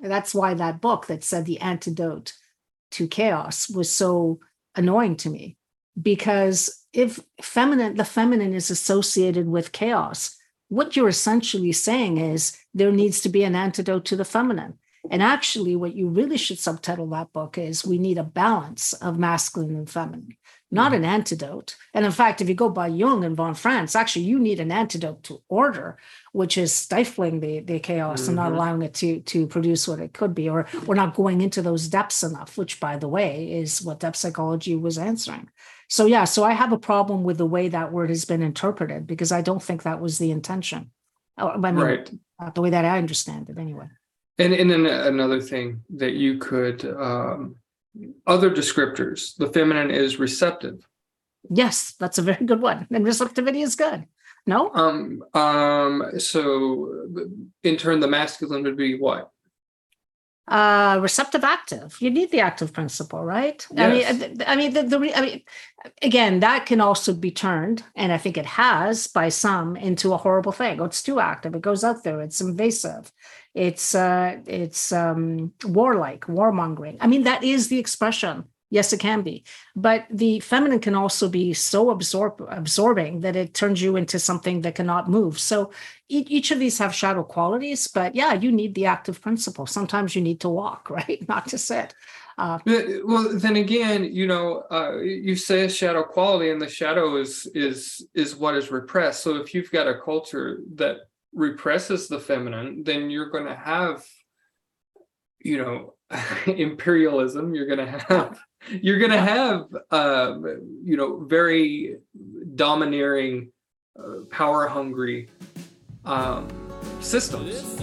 that's why that book that said the antidote to chaos was so annoying to me. Because if feminine the feminine is associated with chaos what you're essentially saying is there needs to be an antidote to the feminine. And actually what you really should subtitle that book is we need a balance of masculine and feminine not an antidote and in fact if you go by jung and von franz actually you need an antidote to order which is stifling the, the chaos and not Mhm. allowing it to to produce what it could be or we're not going into those depths enough which by the way is what depth psychology was answering so yeah, so I have a problem with the way that word has been interpreted because I don't think that was the intention. Or, I mean, Right. the way that I understand it anyway. And and then another thing that you could um, other descriptors. The feminine is receptive. Yes, that's a very good one. And receptivity is good. No? Um um. So in turn, the masculine would be what? Uh receptive active. You need the active principle, right? I mean, Yes. I mean, the, the re- I mean, again, that can also be turned, and I think it has by some into a horrible thing. Oh, it's too active. It goes out there. It's invasive. It's uh, it's um, warlike, warmongering. I mean, that is the expression. Yes, it can be, but the feminine can also be so absorb absorbing that it turns you into something that cannot move. So each, each of these have shadow qualities, but yeah, you need the active principle. Sometimes you need to walk, right, not to sit. Uh, Uh, Well, then again, you know, uh, you say a shadow quality, and the shadow is is is what is repressed. So if you've got a culture that represses the feminine, then you're going to have, you know, imperialism. You're going to have you're going to have, um, you know, very domineering, uh, power hungry um, systems.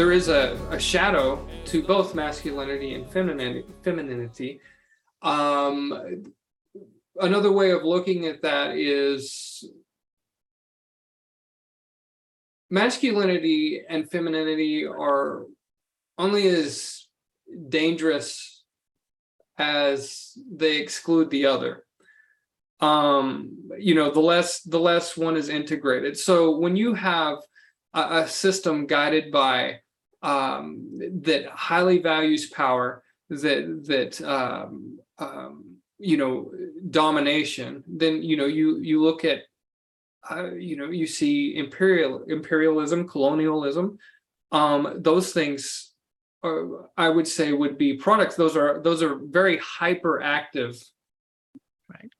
There is a, a shadow to both masculinity and femininity. Um another way of looking at that is masculinity and femininity are only as dangerous as they exclude the other. Um you know the less the less one is integrated. So when you have a, a system guided by um, that highly values power, that that um, um, you know domination, then you know you you look at uh, you know you see imperial imperialism, colonialism, um, those things. Are, I would say would be products. Those are those are very hyperactive, Right.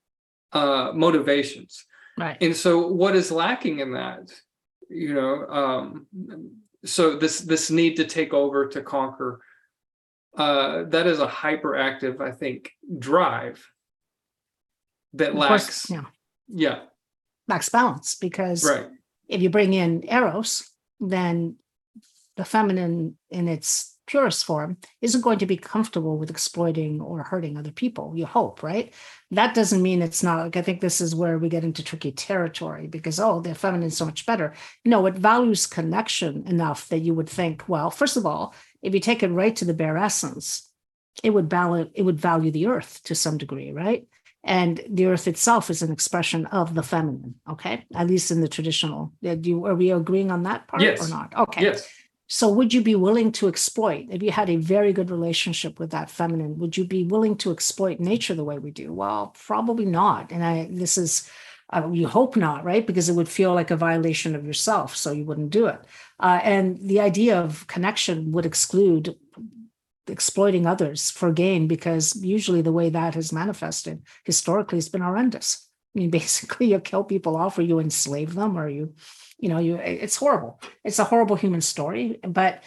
Uh, motivations. right. And so what is lacking in that? You know, um, so this this need to take over to conquer, uh, that is a hyperactive, I think, drive that Of course, yeah, yeah, lacks balance because right, if you bring in eros, then the feminine in its purest form isn't going to be comfortable with exploiting or hurting other people. You hope, right? That doesn't mean it's not like I think this is where we get into tricky territory because oh, the feminine is so much better. No, it values connection enough that you would think, well, first of all, if you take it right to the bare essence, it would value it would value the earth to some degree, right? And the earth itself is an expression of the feminine, okay? At least in the traditional. Do you, are we agreeing on that part or not? Okay. yes, So would you be willing to exploit if you had a very good relationship with that feminine? Would you be willing to exploit nature the way we do? Well, probably not. And I this is uh, you hope not, right? Because it would feel like a violation of yourself, so you wouldn't do it. Uh, and the idea of connection would exclude exploiting others for gain, because usually the way that has manifested historically has been horrendous. I mean, basically, you kill people off, or you enslave them, or you, you know, you. It's horrible it's a horrible human story but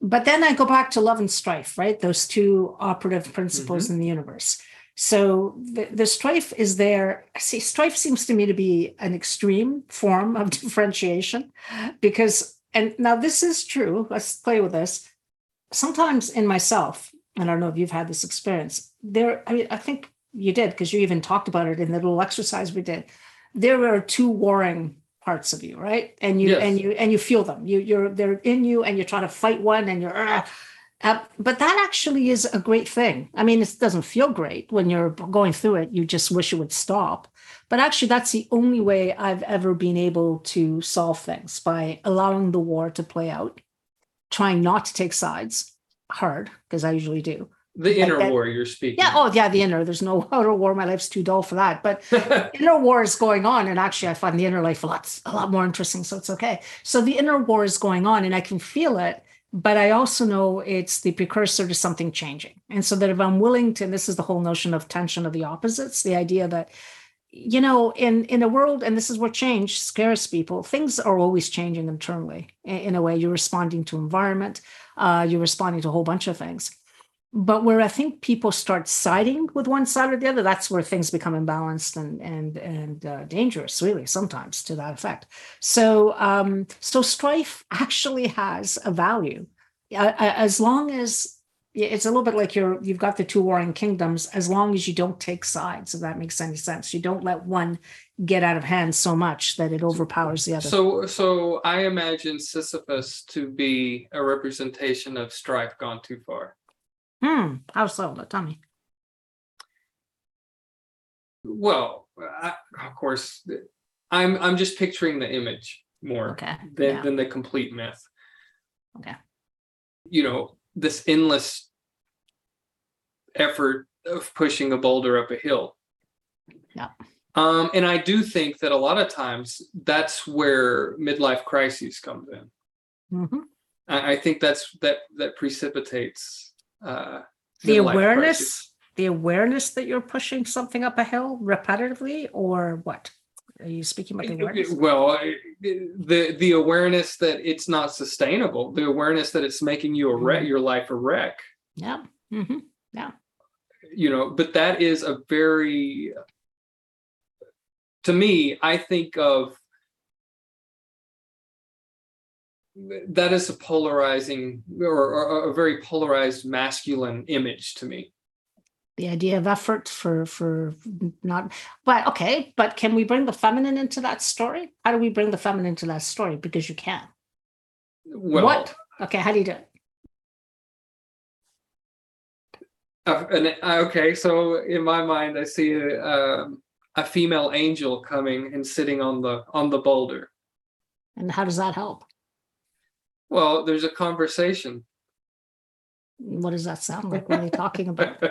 but then I go back to love and strife, right? Those two operative principles Mm-hmm. in the universe. So the, the strife is there. See, strife seems to me to be an extreme form of differentiation because, and now this is true. Let's play with this. Sometimes in myself, and I don't know if you've had this experience, there, I mean, I think you did because you even talked about it in the little exercise we did. There are two warring parts of you, right? And you Yes. and you and you feel them. You you're they're in you, and you're trying to fight one, and you're. Uh, but that actually is a great thing. I mean, it doesn't feel great when you're going through it. You just wish it would stop. But actually, that's the only way I've ever been able to solve things by allowing the war to play out, trying not to take sides hard, because I usually do. The inner that- war you're speaking. Yeah. Oh, yeah. The inner. There's no outer war. My life's too dull for that. But inner war is going on, and actually, I find the inner life a lot a lot more interesting. So it's okay. So the inner war is going on, and I can feel it. But I also know it's the precursor to something changing. And so that if I'm willing to, and this is the whole notion of tension of the opposites, the idea that you know in in a world and this is where change scares people things are always changing internally in, in a way you're responding to environment uh, you're responding to a whole bunch of things but where i think people start siding with one side or the other that's where things become imbalanced and and and uh, dangerous really sometimes to that effect. So um so strife actually has a value. As long as it's a little bit like you're you've got the two warring kingdoms as long as you don't take sides if that makes any sense. You don't let one get out of hand so much that it overpowers the other. So, so I imagine Sisyphus to be a representation of strife gone too far. Hmm how so tell me Well, I, of course, I'm I'm just picturing the image more okay than yeah. than the complete myth. Okay. You know, this endless effort of pushing a boulder up a hill. Yeah. Um, and I do think that a lot of times that's where midlife crises comes in. Mhm. I, I think that's that that precipitates uh, the awareness crisis. the awareness that you're pushing something up a hill repetitively or what are you speaking about the awareness Well, I- the the awareness that it's not sustainable, the awareness that it's making you a wreck, Mhm. your life a wreck. yeah hmm yeah You know, but that is a very, to me, I think of that is a polarizing or, or a very polarized masculine image to me. the idea of effort for for not but okay but can we bring the feminine into that story? How do we bring the feminine into that story? Because you can. Well, what? Okay how do you do it? Uh, and uh, okay, so in my mind, I see a, um, a female angel coming and sitting on the on the boulder. and how does that help Well, there's a conversation. what does that sound like what are they talking about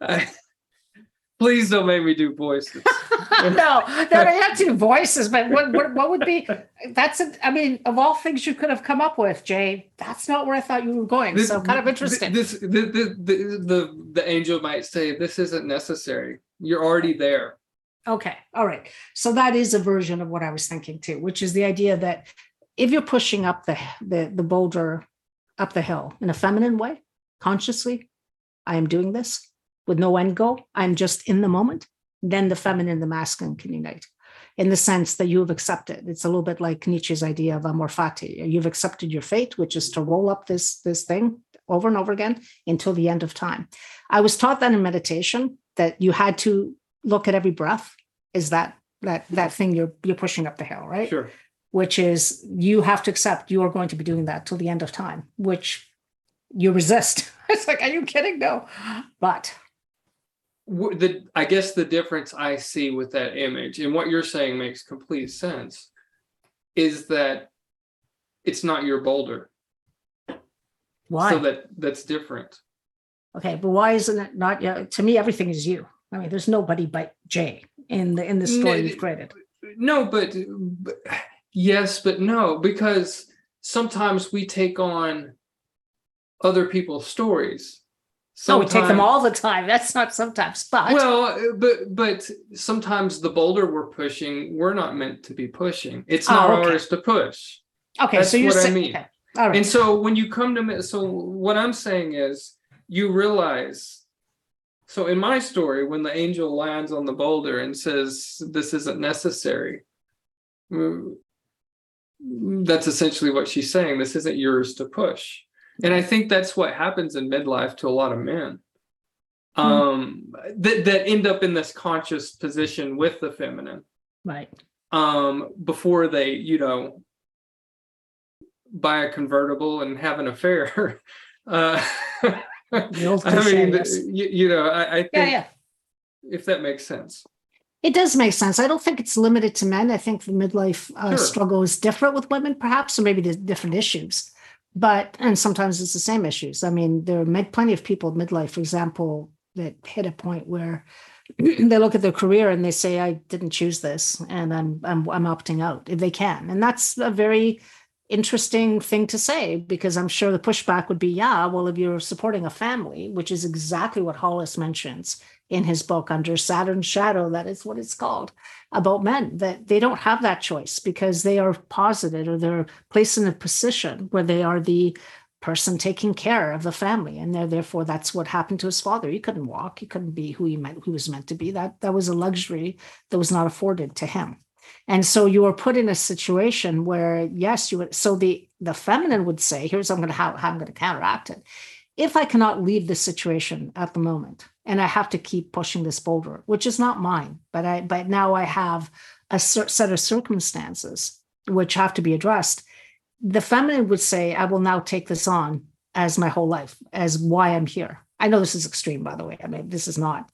I- Please don't make me do voices. no, no, they have two voices, but what, what, what would be? That's a, I mean, of all things you could have come up with, Jay, that's not where I thought you were going. This- so kind of interesting. This the, the the the the angel might say, "This isn't necessary. You're already there." okay, all right. So that is a version of what I was thinking too, which is the idea that if you're pushing up the the, the boulder up the hill in a feminine way, consciously, I am doing this with no end goal. I'm just in the moment. Then the feminine and the masculine can unite. in the sense that you have accepted. It's a little bit like Nietzsche's idea of amor fati. You've accepted your fate, which is to roll up this, this thing over and over again until the end of time. I was taught that in meditation that you had to look at every breath. Is that that that thing you're you're pushing up the hill, right? Sure. Which is you have to accept you are going to be doing that till the end of time, which you resist. it's like, are you kidding? No. But the I guess the difference I see with that image and what you're saying makes complete sense is that it's not your boulder. why? So that that's different. Okay, but why isn't it not? Yeah, to me, everything is you. I mean, there's nobody but Jay in the in the story No, you've created. No, but, but yes, but no, because sometimes we take on other people's stories. So we take them all the time. That's not sometimes, but Well, but but sometimes the boulder we're pushing, we're not meant to be pushing. It's Oh, not okay. ours to push. okay. that's So you're what I saying, mean. okay. All And so when you come to me, so what I'm saying is you realize. So in my story, when the angel lands on the boulder and says, This isn't necessary, mm, that's essentially what she's saying. This isn't yours to push. And I think that's what happens in midlife to a lot of men. Um that, that end up in this conscious position with the feminine Right. um before they you know buy a convertible and have an affair uh i mean you, you know i, I think Yeah, yeah. if that makes sense It does make sense. I don't think it's limited to men. I think the midlife uh, Sure. struggle is different with women, perhaps, or maybe there's different issues. But and sometimes it's the same issues. I mean, there are plenty of people midlife, for example, that hit a point where they look at their career and they say, "I didn't choose this, and I'm I'm I'm opting out." If they can, and that's a very interesting thing to say because I'm sure the pushback would be, "Yeah, well, if you're supporting a family, which is exactly what Hollis mentions." in his book under Saturn's shadow that is what it's called about men that they don't have that choice because they are posited or they're placed in a position where they are the person taking care of the family and therefore that's what happened to his father. He couldn't walk. He couldn't be who he meant who was meant to be. That that was a luxury that was not afforded to him and so you are put in a situation where yes you would so the the feminine would say here's i'm going to how, how i'm going to counteract it if I cannot leave this situation at the moment and I have to keep pushing this boulder, which is not mine, but I but now I have a set of circumstances which have to be addressed. The feminine would say, I will now take this on as my whole life, as why I'm here. I know this is extreme, by the way. I mean, this is not.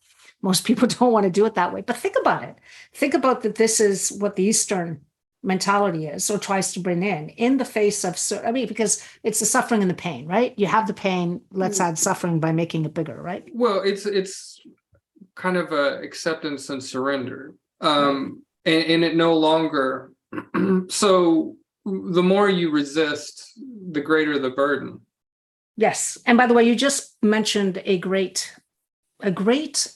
Most people don't want to do it that way, but think about it. Think about that. This is what the Eastern mentality is or tries to bring in in the face of i mean because it's the suffering and the pain right you have the pain let's add suffering by making it bigger right well it's it's kind of a acceptance and surrender um and, and it no longer so the more you resist the greater the burden yes and by the way you just mentioned a great a great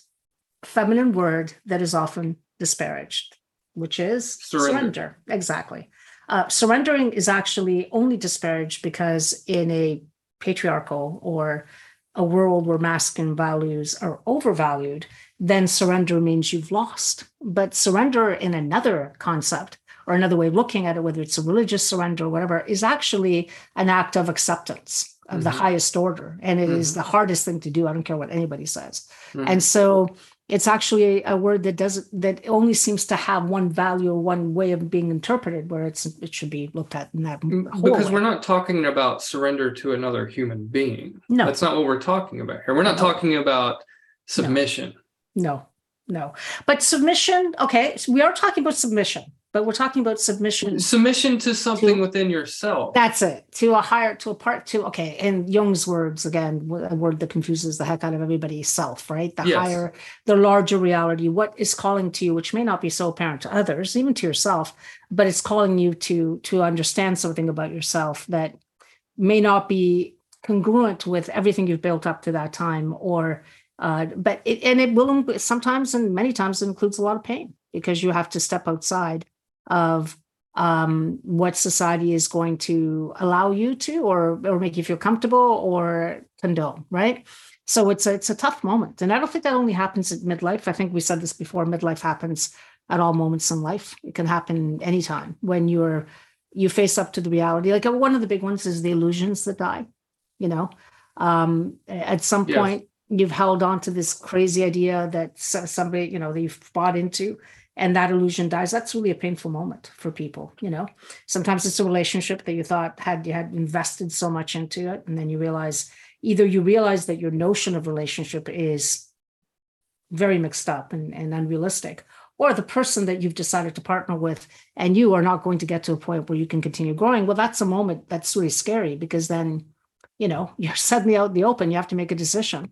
feminine word that is often disparaged which is Surrender. surrender, exactly uh, surrendering is actually only disparaged because in a patriarchal or a world where masculine values are overvalued, then surrender means you've lost. But surrender in another concept or another way of looking at it, whether it's a religious surrender or whatever, is actually an act of acceptance of the Mhm. highest order. And it is Mhm. the hardest thing to do. I don't care what anybody says. Mhm. And so it's actually a word that doesn't that only seems to have one value or one way of being interpreted where it's it should be looked at in that whole Mm, because way. we're not talking about surrender to another human being No. that's not what we're talking about here we're not No. talking about submission No, no. But submission, okay, so we are talking about submission, but we're talking about submission. submission to something To- within yourself That's it. To a higher, to a part, to, okay, in Jung's words, again, a word that confuses the heck out of everybody, self, right? The Yes. higher, the larger reality, what is calling to you, which may not be so apparent to others, even to yourself, but it's calling you to to understand something about yourself that may not be congruent with everything you've built up to that time or uh, but it and it will sometimes and many times it includes a lot of pain because you have to step outside of um, what society is going to allow you to or or make you feel comfortable or condone right? So it's a, it's a tough moment. And i don't think that only happens at midlife. I think we said this before midlife happens at all moments in life. It can happen anytime when you're you face up to the reality. Like uh, one of the big ones is the illusions that die you know? Um at some Yes. point you've held on to this crazy idea that somebody you know that you've bought into and that illusion dies that's really a painful moment for people you know? Sometimes it's a relationship that you thought had you had invested so much into it and then you realize either you realize that your notion of relationship is very mixed up and, and unrealistic or the person that you've decided to partner with and you are not going to get to a point where you can continue growing well that's a moment that's really scary because then you know you're suddenly out in the open you have to make a decision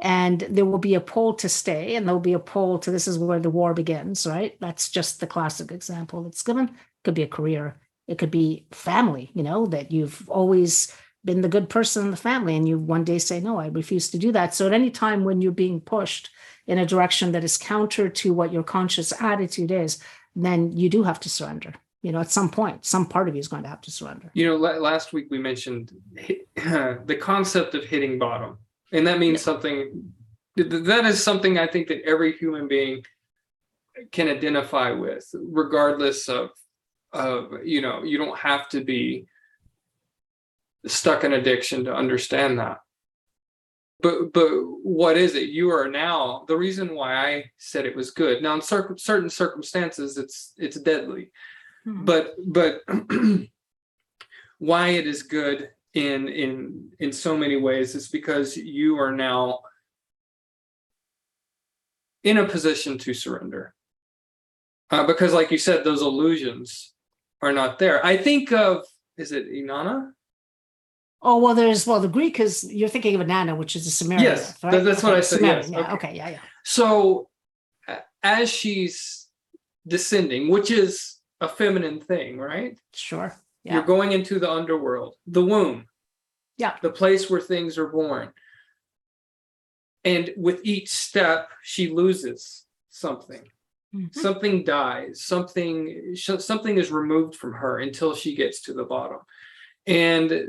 and there will be a pull to stay and there'll be a pull to this is where the war begins right? That's just the classic example that's given. Could be a career. It could be family you know that you've always been the good person in the family and you one day say no i refuse to do that. So at any time when you're being pushed in a direction that is counter to what your conscious attitude is then you do have to surrender. You know, at some point, some part of you is going to have to surrender. You know, last week we mentioned the concept of hitting bottom, and that means something. th- th- That is something I think that every human being can identify with, regardless of, of you know, you don't have to be stuck in addiction to understand that. But but what is it? You are now the reason why I said it was good. Now in certain certain circumstances, it's it's deadly Mhm. but but why it is good in in in so many ways is because you are now in a position to surrender uh, because like you said those illusions are not there i think of is it inanna Oh well, there's well the Greek is you're thinking of Inanna, which is a Sumerian. Yes, that- that's what I said, yes, yeah, okay. okay, yeah, yeah. so as she's descending which is a feminine thing right Sure. Yeah. You're going into the underworld, the womb. Yeah. The place where things are born. And with each step, she loses something. Mhm. Something dies. Something something is removed from her until she gets to the bottom. And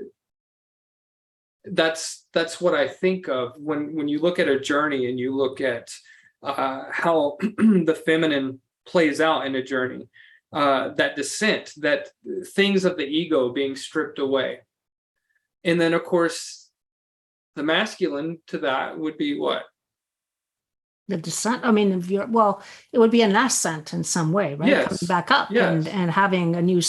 that's that's what I think of when when you look at a journey and you look at uh, how the feminine plays out in a journey uh, that descent, that things of the ego being stripped away. And then, of course, the masculine to that would be what? The descent. I mean, if you're well, it would be an ascent in some way, right? Yes. Coming back up Yes. and and having a new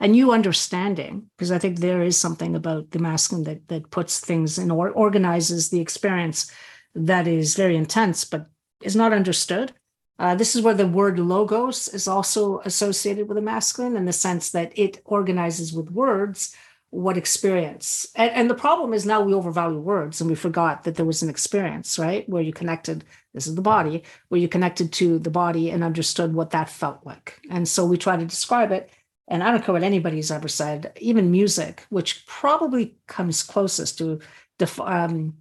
a new understanding, because I think there is something about the masculine that that puts things in or organizes the experience that is very intense, but is not understood. Uh, this is where the word logos is also associated with the masculine in the sense that it organizes with words what experience. And, and the problem is now we overvalue words and we forgot that there was an experience, right? Where you connected, this is the body, where you connected to the body and understood what that felt like. And so we try to describe it. And I don't care what anybody's ever said, even music, which probably comes closest to def- um,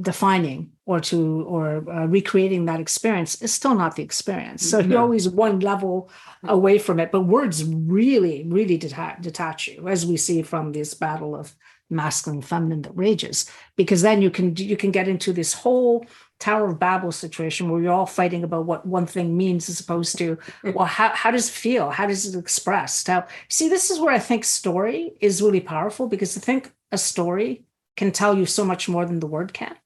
defining or to or uh, recreating that experience is still not the experience. So you're always one level away from it but words really really deta- detach you as we see from this battle of masculine and feminine that rages because then you can you can get into this whole tower of babel situation where you're all fighting about what one thing means as opposed to well how, how does it feel? How does it express? How see this is where i think story is really powerful because i think a story can tell you so much more than the word can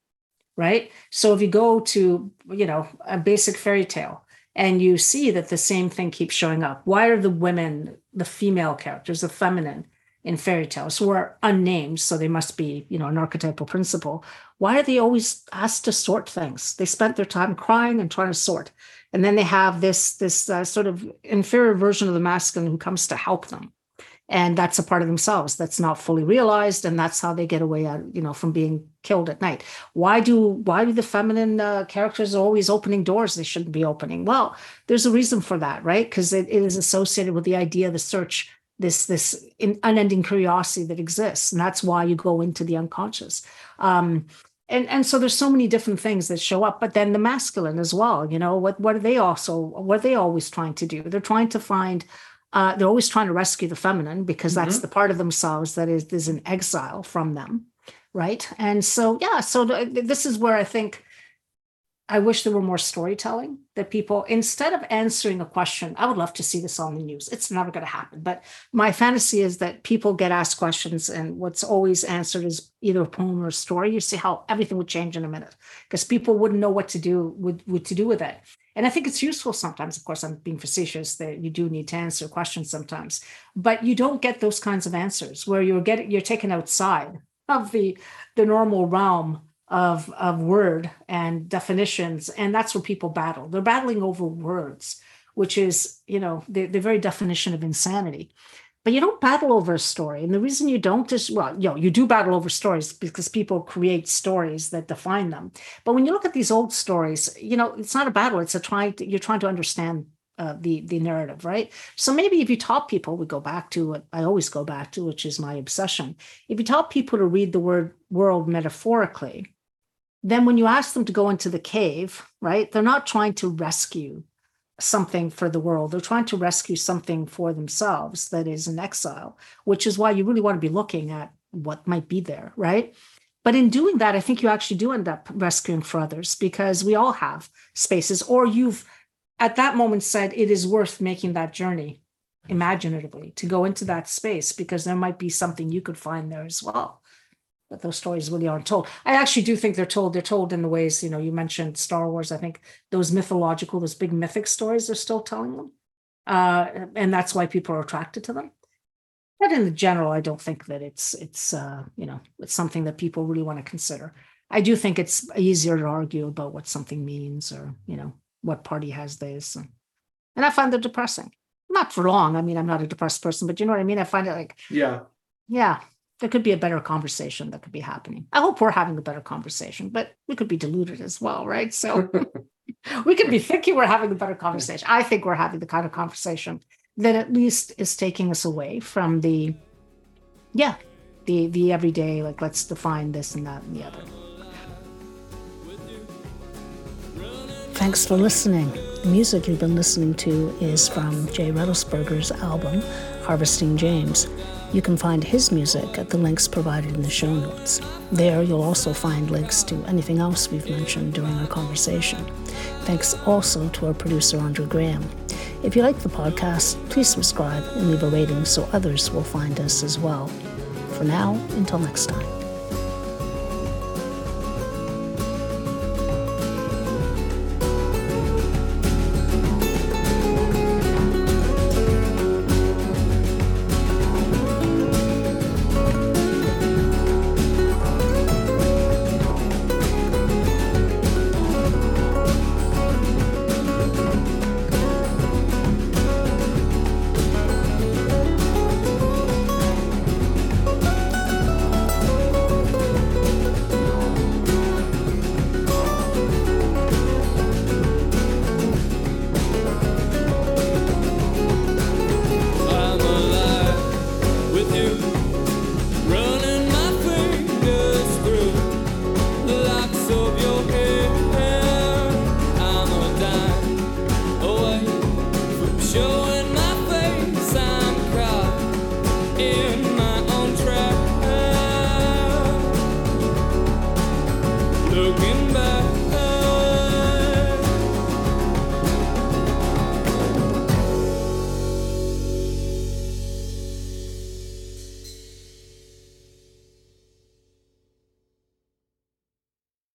right? So if you go to you know a basic fairy tale and you see that the same thing keeps showing up why are the women the female characters the feminine in fairy tales who are unnamed so they must be you know an archetypal principle why are they always asked to sort things? They spent their time crying and trying to sort. And then they have this this uh, sort of inferior version of the masculine who comes to help them and that's a part of themselves that's not fully realized and that's how they get away out you know from being killed at night. Why do why do the feminine uh, characters always opening doors they shouldn't be opening? Well there's a reason for that right? Because it, it is associated with the idea the search this this in, unending curiosity that exists and that's why you go into the unconscious. Um and and so there's so many different things that show up but then the masculine as well you know what what are they also what are they always trying to do? They're trying to find uh, they're always trying to rescue the feminine because that's the part of themselves that is is in exile from them right? And so yeah so th- this is where i think i wish there were more storytelling that people instead of answering a question i would love to see this on the news. It's never going to happen. But my fantasy is that people get asked questions and what's always answered is either a poem or a story. You see how everything would change in a minute because people wouldn't know what to do with, with to do with it. And I think it's useful sometimes. Of course, I'm being facetious that you do need to answer questions sometimes, but you don't get those kinds of answers where you're getting you're taken outside of the the normal realm of of word and definitions, and that's where people battle. They're battling over words, which is you know the the very definition of insanity. But you don't battle over a story, and the reason you don't is well, you know, you do battle over stories because people create stories that define them. But when you look at these old stories, you know, it's not a battle. It's a trying. You're trying to understand uh, the the narrative, right? So maybe if you taught people, we go back to what I always go back to, which is my obsession. If you taught people to read the word world metaphorically, then when you ask them to go into the cave, right, they're not trying to rescue something for the world. They're trying to rescue something for themselves that is in exile, which is why you really want to be looking at what might be there, right? But in doing that, I think you actually do end up rescuing for others because we all have spaces, or you've at that moment said it is worth making that journey imaginatively to go into that space because there might be something you could find there as well. But those stories really aren't told. I actually do think they're told. They're told in the ways, you know, you mentioned Star Wars. I think those mythological, those big mythic stories, they're still telling them. Uh, and that's why people are attracted to them. But in the general, I don't think that it's it's uh, you know, it's something that people really want to consider. I do think it's easier to argue about what something means or, you know, what party has this. And, and I find it depressing. Not for long. I mean, I'm not a depressed person, but you know what I mean? I find it like, Yeah. yeah, there could be a better conversation that could be happening. I hope we're having a better conversation, but we could be deluded as well, right? So we could be thinking we're having a better conversation. I think we're having the kind of conversation that at least is taking us away from the, yeah, the the everyday like let's define this and that and the other. Thanks for listening. The music you've been listening to is from Jay Rettlesberger's album, Harvesting James. You can find his music at the links provided in the show notes. There, you'll also find links to anything else we've mentioned during our conversation. Thanks also to our producer, Andrew Graham. If you like the podcast, please subscribe and leave a rating so others will find us as well. For now, until next time.